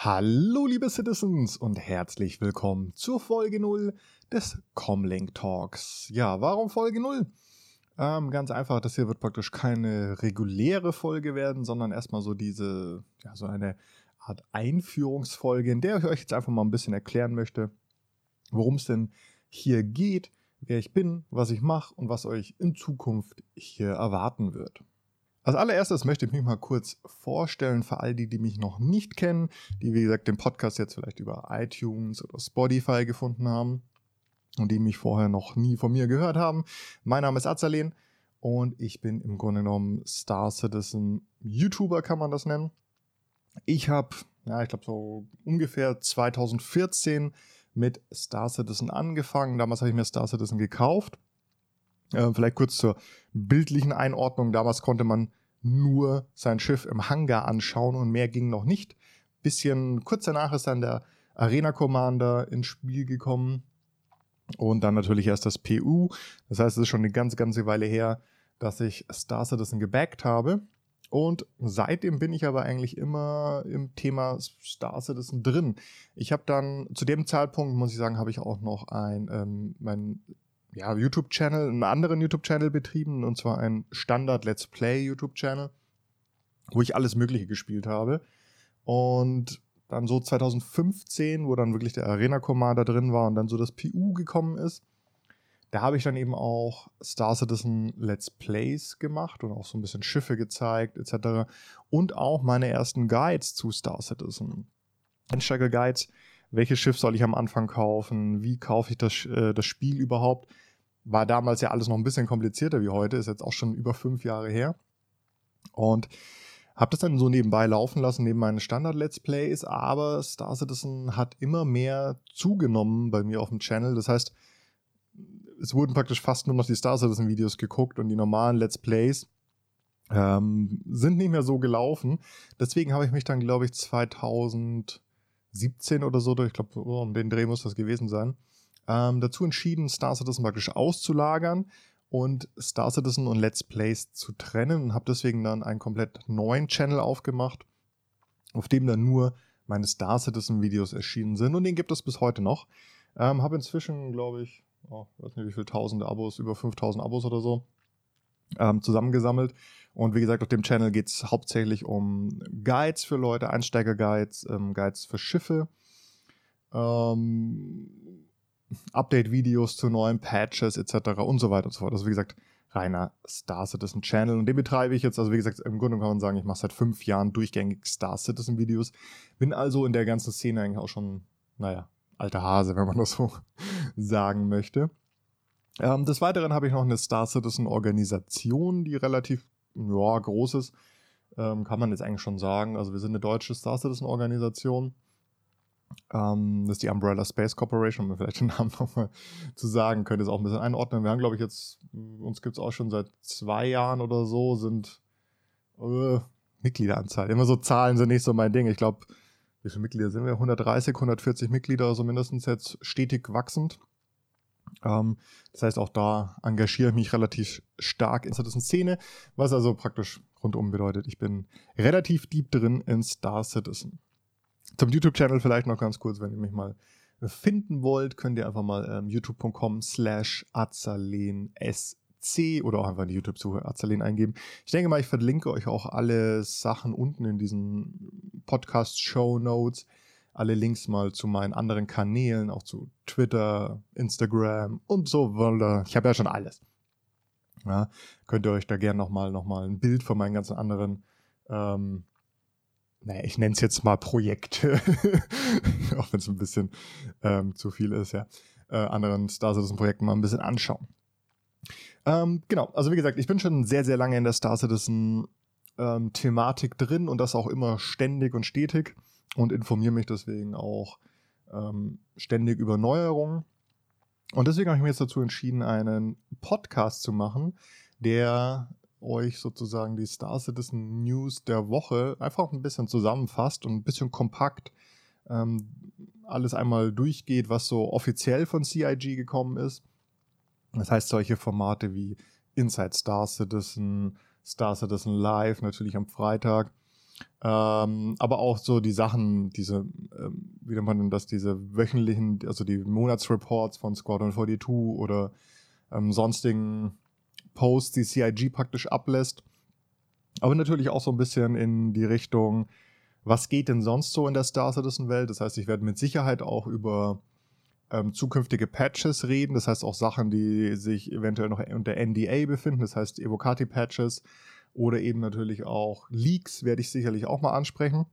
Hallo liebe Citizens und herzlich willkommen zur Folge 0 des Comlink Talks. Ja, warum Folge 0? Ähm, ganz einfach, das hier wird praktisch keine reguläre Folge werden, sondern erstmal so diese, ja, so eine Art Einführungsfolge, in der ich euch jetzt einfach mal ein bisschen erklären möchte, worum es denn hier geht, wer ich bin, was ich mache und was euch in Zukunft hier erwarten wird. Als allererstes möchte ich mich mal kurz vorstellen für all die, die mich noch nicht kennen, die wie gesagt den Podcast jetzt vielleicht über iTunes oder Spotify gefunden haben und die mich vorher noch nie von mir gehört haben. Mein Name ist Azalen und ich bin im Grunde genommen Star Citizen YouTuber, kann man das nennen. Ich habe, ja, ich glaube so ungefähr 2014 mit Star Citizen angefangen. Damals habe ich mir Star Citizen gekauft. Äh, vielleicht kurz zur bildlichen Einordnung. Damals konnte man nur sein Schiff im Hangar anschauen und mehr ging noch nicht. Bisschen kurz danach ist dann der Arena Commander ins Spiel gekommen und dann natürlich erst das PU. Das heißt, es ist schon eine ganz, ganze Weile her, dass ich Star Citizen gebackt habe. Und seitdem bin ich aber eigentlich immer im Thema Star Citizen drin. Ich habe dann zu dem Zeitpunkt, muss ich sagen, habe ich auch noch ein, ähm, mein ja, YouTube-Channel, einen anderen YouTube-Channel betrieben, und zwar ein Standard-Let's Play-YouTube-Channel, wo ich alles Mögliche gespielt habe. Und dann so 2015, wo dann wirklich der Arena Commander drin war und dann so das PU gekommen ist, da habe ich dann eben auch Star Citizen Let's Plays gemacht und auch so ein bisschen Schiffe gezeigt etc. Und auch meine ersten Guides zu Star Citizen. Einsteiger-Guides, welches Schiff soll ich am Anfang kaufen, wie kaufe ich das, äh, das Spiel überhaupt. War damals ja alles noch ein bisschen komplizierter wie heute, ist jetzt auch schon über fünf Jahre her. Und habe das dann so nebenbei laufen lassen, neben meinen Standard-Let's Plays, aber Star Citizen hat immer mehr zugenommen bei mir auf dem Channel. Das heißt, es wurden praktisch fast nur noch die Star Citizen-Videos geguckt und die normalen Let's Plays ähm, sind nicht mehr so gelaufen. Deswegen habe ich mich dann, glaube ich, 2000 17 oder so, ich glaube, oh, um den Dreh muss das gewesen sein, ähm, dazu entschieden, Star Citizen praktisch auszulagern und Star Citizen und Let's Plays zu trennen und habe deswegen dann einen komplett neuen Channel aufgemacht, auf dem dann nur meine Star Citizen Videos erschienen sind und den gibt es bis heute noch. Ähm, habe inzwischen, glaube ich, oh, weiß nicht wie viele tausende Abos, über 5000 Abos oder so ähm, zusammengesammelt. Und wie gesagt, auf dem Channel geht es hauptsächlich um Guides für Leute, Einsteiger-Guides, ähm, Guides für Schiffe, ähm, Update-Videos zu neuen Patches etc. und so weiter und so fort. Also wie gesagt, reiner Star Citizen Channel und den betreibe ich jetzt, also wie gesagt, im Grunde kann man sagen, ich mache seit fünf Jahren durchgängig Star Citizen Videos, bin also in der ganzen Szene eigentlich auch schon, naja, alter Hase, wenn man das so sagen möchte. Ähm, des Weiteren habe ich noch eine Star Citizen Organisation, die relativ ja, groß ist. Ähm, kann man jetzt eigentlich schon sagen. Also wir sind eine deutsche Star Citizen Organisation. Ähm, das ist die Umbrella Space Corporation, um vielleicht den Namen nochmal zu sagen, könnt ihr es auch ein bisschen einordnen. Wir haben, glaube ich, jetzt, uns gibt es auch schon seit zwei Jahren oder so, sind äh, Mitgliederanzahl. Immer so Zahlen sind nicht so mein Ding. Ich glaube, wie viele Mitglieder sind wir? 130, 140 Mitglieder, also mindestens jetzt stetig wachsend. Ähm, das heißt, auch da engagiere ich mich relativ stark in dieser Szene, was also praktisch rundum bedeutet, ich bin relativ deep drin in Star Citizen. Zum YouTube-Channel vielleicht noch ganz kurz, wenn ihr mich mal finden wollt, könnt ihr einfach mal ähm, youtube.com slash azalensc oder auch einfach in die YouTube-Suche Azalen eingeben. Ich denke mal, ich verlinke euch auch alle Sachen unten in diesen Podcast-Show Notes alle Links mal zu meinen anderen Kanälen, auch zu Twitter, Instagram und so weiter. Ich habe ja schon alles. Ja, könnt ihr euch da gerne nochmal noch mal ein Bild von meinen ganzen anderen, ähm, naja, ich nenne es jetzt mal Projekte, auch wenn es ein bisschen ähm, zu viel ist, ja, äh, anderen Star Citizen Projekten mal ein bisschen anschauen. Ähm, genau, also wie gesagt, ich bin schon sehr, sehr lange in der Star Citizen ähm, drin und das auch immer ständig und stetig und informiere mich deswegen auch ähm, ständig über Neuerungen. Und deswegen habe ich mich jetzt dazu entschieden, einen Podcast zu machen, der euch sozusagen die Star Citizen News der Woche einfach ein bisschen zusammenfasst und ein bisschen kompakt ähm, alles einmal durchgeht, was so offiziell von CIG gekommen ist. Das heißt, solche Formate wie Inside Star Citizen, Star Citizen Live, natürlich am Freitag, Ähm, aber auch so die Sachen, diese, ähm, wie nennt man denn das, diese wöchentlichen, also die Monatsreports von Squadron 42 oder ähm, sonstigen Posts, die CIG praktisch ablässt. Aber natürlich auch so ein bisschen in die Richtung, was geht denn sonst so in der Star Citizen-Welt? Das heißt, ich werde mit Sicherheit auch über ähm, zukünftige Patches reden. Das heißt auch Sachen, die sich eventuell noch unter NDA befinden. Das heißt Evocati-Patches oder eben natürlich auch Leaks werde ich sicherlich auch mal ansprechen.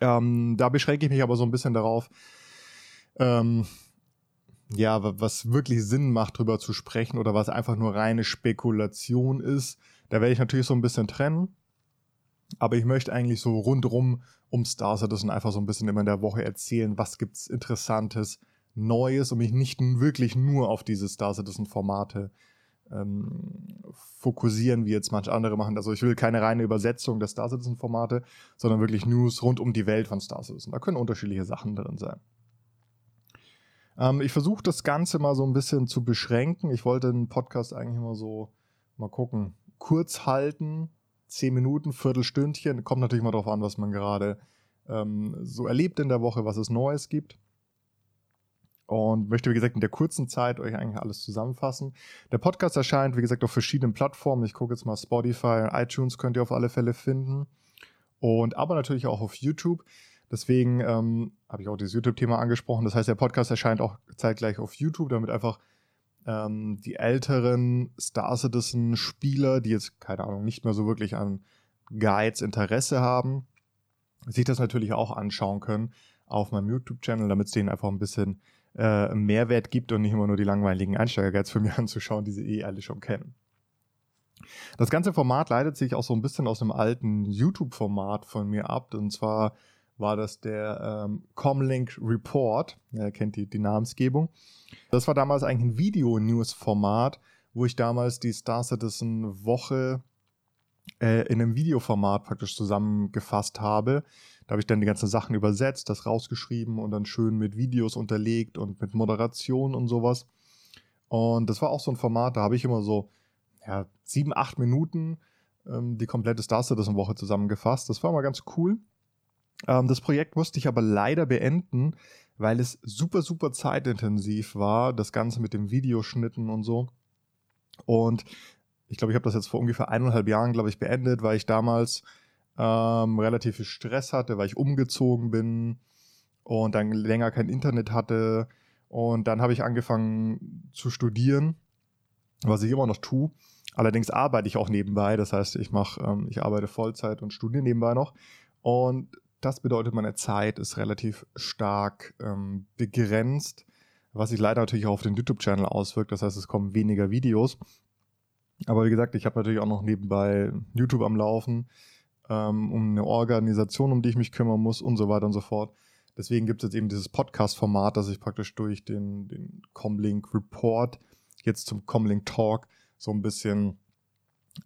Ähm, da beschränke ich mich aber so ein bisschen darauf, ähm, ja, was wirklich Sinn macht, drüber zu sprechen oder was einfach nur reine Spekulation ist. Da werde ich natürlich so ein bisschen trennen. Aber ich möchte eigentlich so rundrum um Star Citizen einfach so ein bisschen immer in der Woche erzählen, was gibt's Interessantes, Neues und mich nicht wirklich nur auf diese Star Citizen Formate ähm, fokussieren, wie jetzt manche andere machen. Also ich will keine reine Übersetzung der Star Citizen Formate, sondern wirklich News rund um die Welt von Star Citizen. Da können unterschiedliche Sachen drin sein. Ähm, ich versuche das Ganze mal so ein bisschen zu beschränken. Ich wollte den Podcast eigentlich immer so mal gucken, kurz halten, zehn Minuten, Viertelstündchen. Kommt natürlich mal darauf an, was man gerade ähm, so erlebt in der Woche, was es Neues gibt. Und möchte, wie gesagt, in der kurzen Zeit euch eigentlich alles zusammenfassen. Der Podcast erscheint, wie gesagt, auf verschiedenen Plattformen. Ich gucke jetzt mal Spotify, iTunes könnt ihr auf alle Fälle finden. Und aber natürlich auch auf YouTube. Deswegen ähm, habe ich auch dieses YouTube-Thema angesprochen. Das heißt, der Podcast erscheint auch zeitgleich auf YouTube, damit einfach ähm, die älteren Star Citizen-Spieler, die jetzt, keine Ahnung, nicht mehr so wirklich an Guides Interesse haben, sich das natürlich auch anschauen können auf meinem YouTube-Channel, damit es denen einfach ein bisschen äh, Mehrwert gibt und nicht immer nur die langweiligen Einsteiger-Guides für mich anzuschauen, die sie eh alle schon kennen. Das ganze Format leitet sich auch so ein bisschen aus einem alten YouTube-Format von mir ab. Und zwar war das der ähm, Comlink Report. Er kennt die, die Namensgebung. Das war damals eigentlich ein Video-News-Format, wo ich damals die Star Citizen Woche äh, in einem Videoformat praktisch zusammengefasst habe. Da habe ich dann die ganzen Sachen übersetzt, das rausgeschrieben und dann schön mit Videos unterlegt und mit Moderation und sowas. Und das war auch so ein Format, da habe ich immer so ja, sieben, acht Minuten ähm, die komplette Star Citizen Woche zusammengefasst. Das war mal ganz cool. Ähm, das Projekt musste ich aber leider beenden, weil es super, super zeitintensiv war, das Ganze mit dem Videoschnitten und so. Und ich glaube, ich habe das jetzt vor ungefähr eineinhalb Jahren, glaube ich, beendet, weil ich damals ähm, relativ viel Stress hatte, weil ich umgezogen bin und dann länger kein Internet hatte. Und dann habe ich angefangen zu studieren, was ich immer noch tue. Allerdings arbeite ich auch nebenbei, das heißt, ich mache, ähm, ich arbeite Vollzeit und studiere nebenbei noch. Und das bedeutet, meine Zeit ist relativ stark ähm, begrenzt, was sich leider natürlich auch auf den YouTube-Channel auswirkt. Das heißt, es kommen weniger Videos. Aber wie gesagt, ich habe natürlich auch noch nebenbei YouTube am Laufen, ähm, um eine Organisation, um die ich mich kümmern muss und so weiter und so fort. Deswegen gibt es jetzt eben dieses Podcast-Format, das ich praktisch durch den, den Comlink Report jetzt zum Comlink Talk so ein bisschen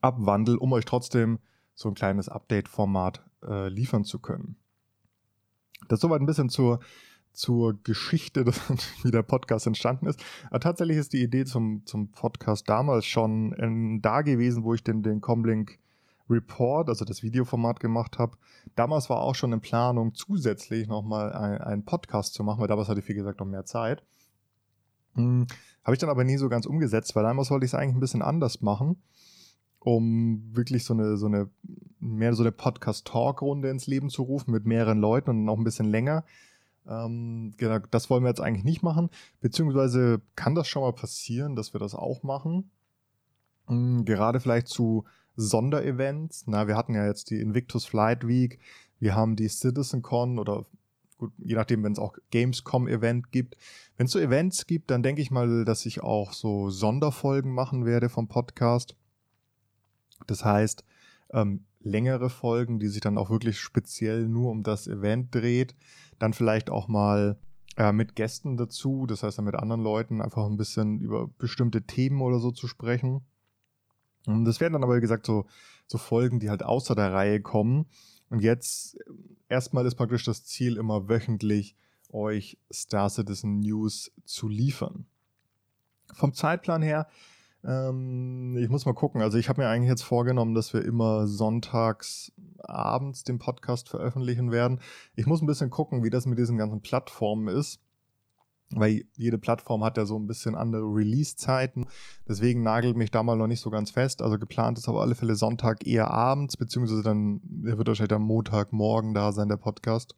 abwandel, um euch trotzdem so ein kleines Update-Format äh, liefern zu können. Das soweit ein bisschen zur, zur Geschichte, wie der Podcast entstanden ist. Aber tatsächlich ist die Idee zum, zum Podcast damals schon in, da gewesen, wo ich den, den Comlink Report, also das Videoformat gemacht habe. Damals war auch schon in Planung, zusätzlich nochmal einen Podcast zu machen, weil damals hatte ich, wie gesagt, noch mehr Zeit. Hm, habe ich dann aber nie so ganz umgesetzt, weil damals wollte ich es eigentlich ein bisschen anders machen um wirklich so eine, so eine, mehr so eine Podcast-Talk-Runde ins Leben zu rufen mit mehreren Leuten und noch ein bisschen länger. Ähm, genau, das wollen wir jetzt eigentlich nicht machen. Beziehungsweise kann das schon mal passieren, dass wir das auch machen. Ähm, gerade vielleicht zu Sonderevents. Na, wir hatten ja jetzt die Invictus Flight Week, wir haben die CitizenCon oder gut, je nachdem, wenn es auch Gamescom-Event gibt. Wenn es so Events gibt, dann denke ich mal, dass ich auch so Sonderfolgen machen werde vom Podcast. Das heißt, ähm, längere Folgen, die sich dann auch wirklich speziell nur um das Event dreht. Dann vielleicht auch mal äh, mit Gästen dazu, das heißt dann mit anderen Leuten einfach ein bisschen über bestimmte Themen oder so zu sprechen. Und das werden dann aber, wie gesagt, so, so Folgen, die halt außer der Reihe kommen. Und jetzt äh, erstmal ist praktisch das Ziel, immer wöchentlich euch Star Citizen News zu liefern. Vom Zeitplan her Ähm, ich muss mal gucken. Also ich habe mir eigentlich jetzt vorgenommen, dass wir immer sonntags abends den Podcast veröffentlichen werden. Ich muss ein bisschen gucken, wie das mit diesen ganzen Plattformen ist. Weil jede Plattform hat ja so ein bisschen andere Release-Zeiten. Deswegen nagelt mich da mal noch nicht so ganz fest. Also geplant ist auf alle Fälle Sonntag eher abends, beziehungsweise dann, der wird wahrscheinlich am Montagmorgen da sein, der Podcast.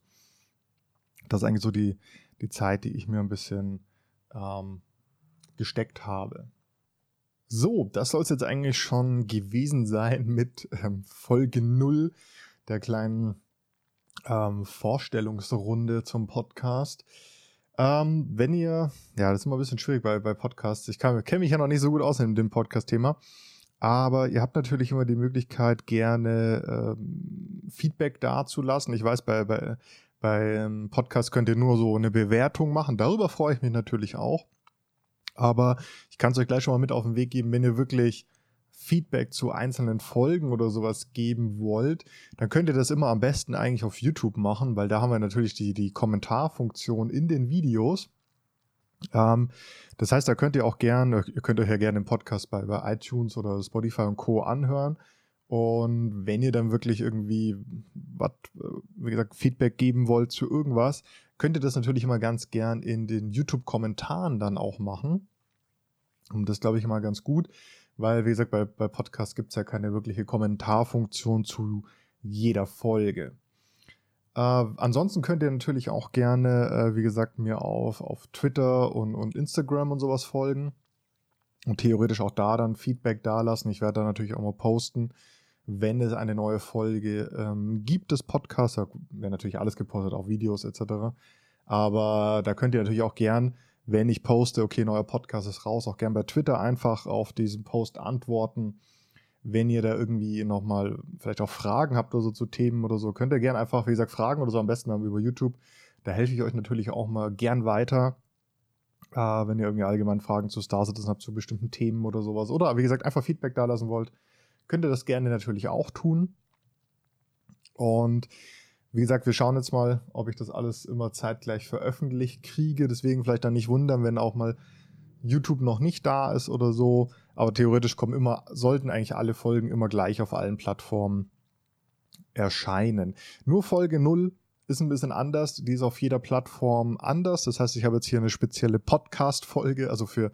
Das ist eigentlich so die, die Zeit, die ich mir ein bisschen ähm, gesteckt habe. So, das soll es jetzt eigentlich schon gewesen sein mit ähm, Folge 0 der kleinen ähm, Vorstellungsrunde zum Podcast. Ähm, wenn ihr, ja, das ist immer ein bisschen schwierig bei, bei Podcasts. Ich kenne mich ja noch nicht so gut aus in dem Podcast-Thema. Aber ihr habt natürlich immer die Möglichkeit, gerne ähm, Feedback dazulassen. Ich weiß, bei, bei, beim Podcast könnt ihr nur so eine Bewertung machen. Darüber freue ich mich natürlich auch. Aber ich kann es euch gleich schon mal mit auf den Weg geben, wenn ihr wirklich Feedback zu einzelnen Folgen oder sowas geben wollt, dann könnt ihr das immer am besten eigentlich auf YouTube machen, weil da haben wir natürlich die, die Kommentarfunktion in den Videos. Ähm, das heißt, da könnt ihr auch gerne, ihr könnt euch ja gerne den Podcast bei, bei iTunes oder Spotify und Co. anhören. Und wenn ihr dann wirklich irgendwie, was, wie gesagt, Feedback geben wollt zu irgendwas, könnt ihr das natürlich immer ganz gern in den YouTube-Kommentaren dann auch machen. Und das glaube ich immer ganz gut, weil, wie gesagt, bei, bei Podcasts gibt es ja keine wirkliche Kommentarfunktion zu jeder Folge. Äh, ansonsten könnt ihr natürlich auch gerne, äh, wie gesagt, mir auf, auf Twitter und, und Instagram und sowas folgen und theoretisch auch da dann Feedback dalassen. Ich werde da natürlich auch mal posten, wenn es eine neue Folge ähm, gibt des Podcasts. Da werden natürlich alles gepostet, auch Videos etc. Aber da könnt ihr natürlich auch gern, wenn ich poste, okay, neuer Podcast ist raus, auch gern bei Twitter einfach auf diesen Post antworten. Wenn ihr da irgendwie nochmal vielleicht auch Fragen habt oder so zu Themen oder so, könnt ihr gern einfach, wie gesagt, fragen oder so am besten dann über YouTube. Da helfe ich euch natürlich auch mal gern weiter. Äh, wenn ihr irgendwie allgemein Fragen zu Star Citizen habt, zu bestimmten Themen oder sowas. Oder wie gesagt, einfach Feedback da lassen wollt, könnt ihr das gerne natürlich auch tun. Und wie gesagt, wir schauen jetzt mal, ob ich das alles immer zeitgleich veröffentlicht kriege. Deswegen vielleicht dann nicht wundern, wenn auch mal YouTube noch nicht da ist oder so. Aber theoretisch kommen immer, sollten eigentlich alle Folgen immer gleich auf allen Plattformen erscheinen. Nur Folge 0 ist ein bisschen anders. Die ist auf jeder Plattform anders. Das heißt, ich habe jetzt hier eine spezielle Podcast-Folge, also für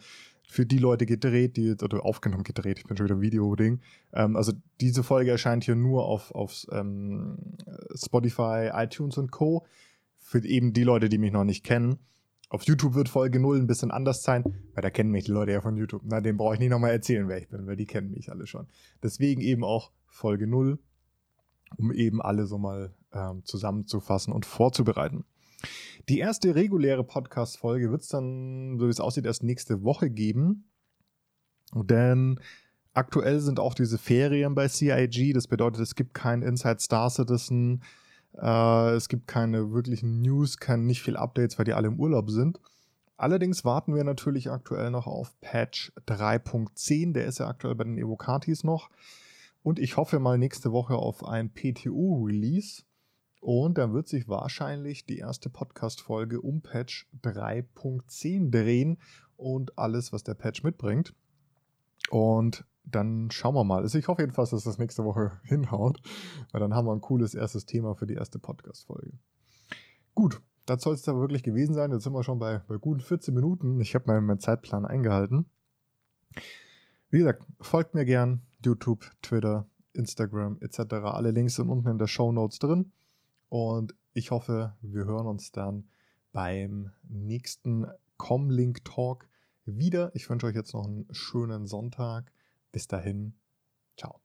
für die Leute gedreht, die, oder aufgenommen gedreht, ich bin schon wieder Video-Ding. Ähm, also diese Folge erscheint hier nur auf, auf ähm, Spotify, iTunes und Co. Für eben die Leute, die mich noch nicht kennen. Auf YouTube wird Folge 0 ein bisschen anders sein, weil da kennen mich die Leute ja von YouTube. Na, dem brauche ich nicht nochmal erzählen, wer ich bin, weil die kennen mich alle schon. Deswegen eben auch Folge 0, um eben alle so mal ähm, zusammenzufassen und vorzubereiten. Die erste reguläre Podcast-Folge wird es dann, so wie es aussieht, erst nächste Woche geben. Denn aktuell sind auch diese Ferien bei CIG. Das bedeutet, es gibt kein Inside Star Citizen. Äh, es gibt keine wirklichen News, kein, nicht viel Updates, weil die alle im Urlaub sind. Allerdings warten wir natürlich aktuell noch auf Patch 3.10. Der ist ja aktuell bei den Evocatis noch. Und ich hoffe mal nächste Woche auf ein PTU-Release. Und dann wird sich wahrscheinlich die erste Podcast-Folge um Patch 3.10 drehen und alles, was der Patch mitbringt. Und dann schauen wir mal. Also ich hoffe jedenfalls, dass das nächste Woche hinhaut, weil dann haben wir ein cooles erstes Thema für die erste Podcast-Folge. Gut, das soll es da wirklich gewesen sein. Jetzt sind wir schon bei, bei guten 14 Minuten. Ich habe meinen, meinen Zeitplan eingehalten. Wie gesagt, folgt mir gern. YouTube, Twitter, Instagram etc. Alle Links sind unten in der Show Notes drin. Und ich hoffe, wir hören uns dann beim nächsten Comlink Talk wieder. Ich wünsche euch jetzt noch einen schönen Sonntag. Bis dahin, ciao.